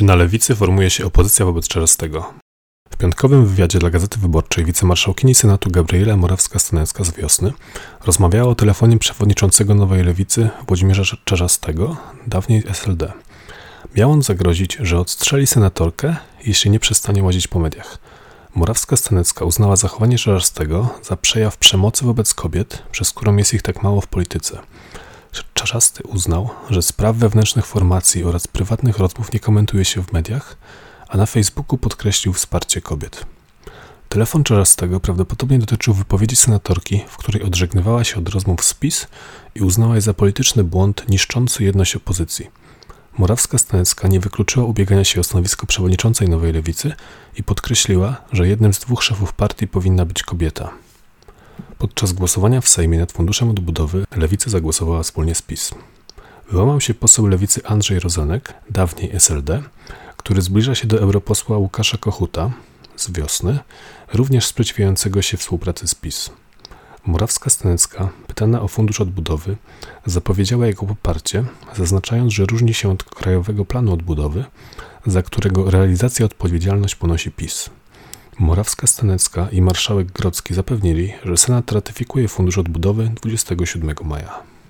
Czy na lewicy formuje się opozycja wobec Czarzastego? W piątkowym wywiadzie dla Gazety Wyborczej wicemarszałkini Senatu Gabriela Morawska-Stanecka z Wiosny rozmawiała o telefonie przewodniczącego Nowej Lewicy Włodzimierza Czarzastego, dawniej SLD. Miał on zagrozić, że odstrzeli senatorkę, jeśli nie przestanie łazić po mediach. Morawska-Stanecka uznała zachowanie Czarzastego za przejaw przemocy wobec kobiet, przez którą jest ich tak mało w polityce. Czarzasty uznał, że spraw wewnętrznych formacji oraz prywatnych rozmów nie komentuje się w mediach, a na Facebooku podkreślił wsparcie kobiet. Telefon Czarzastego prawdopodobnie dotyczył wypowiedzi senatorki, w której odżegnywała się od rozmów z PiS i uznała je za polityczny błąd niszczący jedność opozycji. Morawska Stanecka nie wykluczyła ubiegania się o stanowisko przewodniczącej Nowej Lewicy i podkreśliła, że jednym z dwóch szefów partii powinna być kobieta. Podczas głosowania w Sejmie nad Funduszem Odbudowy Lewica zagłosowała wspólnie z PiS. Wyłamał się poseł Lewicy Andrzej Rozenek, dawniej SLD, który zbliża się do europosła Łukasza Kochuta z wiosny, również sprzeciwiającego się współpracy z PiS. Morawska Stanecka, pytana o Fundusz Odbudowy, zapowiedziała jego poparcie, zaznaczając, że różni się od Krajowego Planu Odbudowy, za którego realizację odpowiedzialność ponosi PiS. Morawska Stanecka i marszałek Grodzki zapewnili, że Senat ratyfikuje Fundusz Odbudowy 27 maja.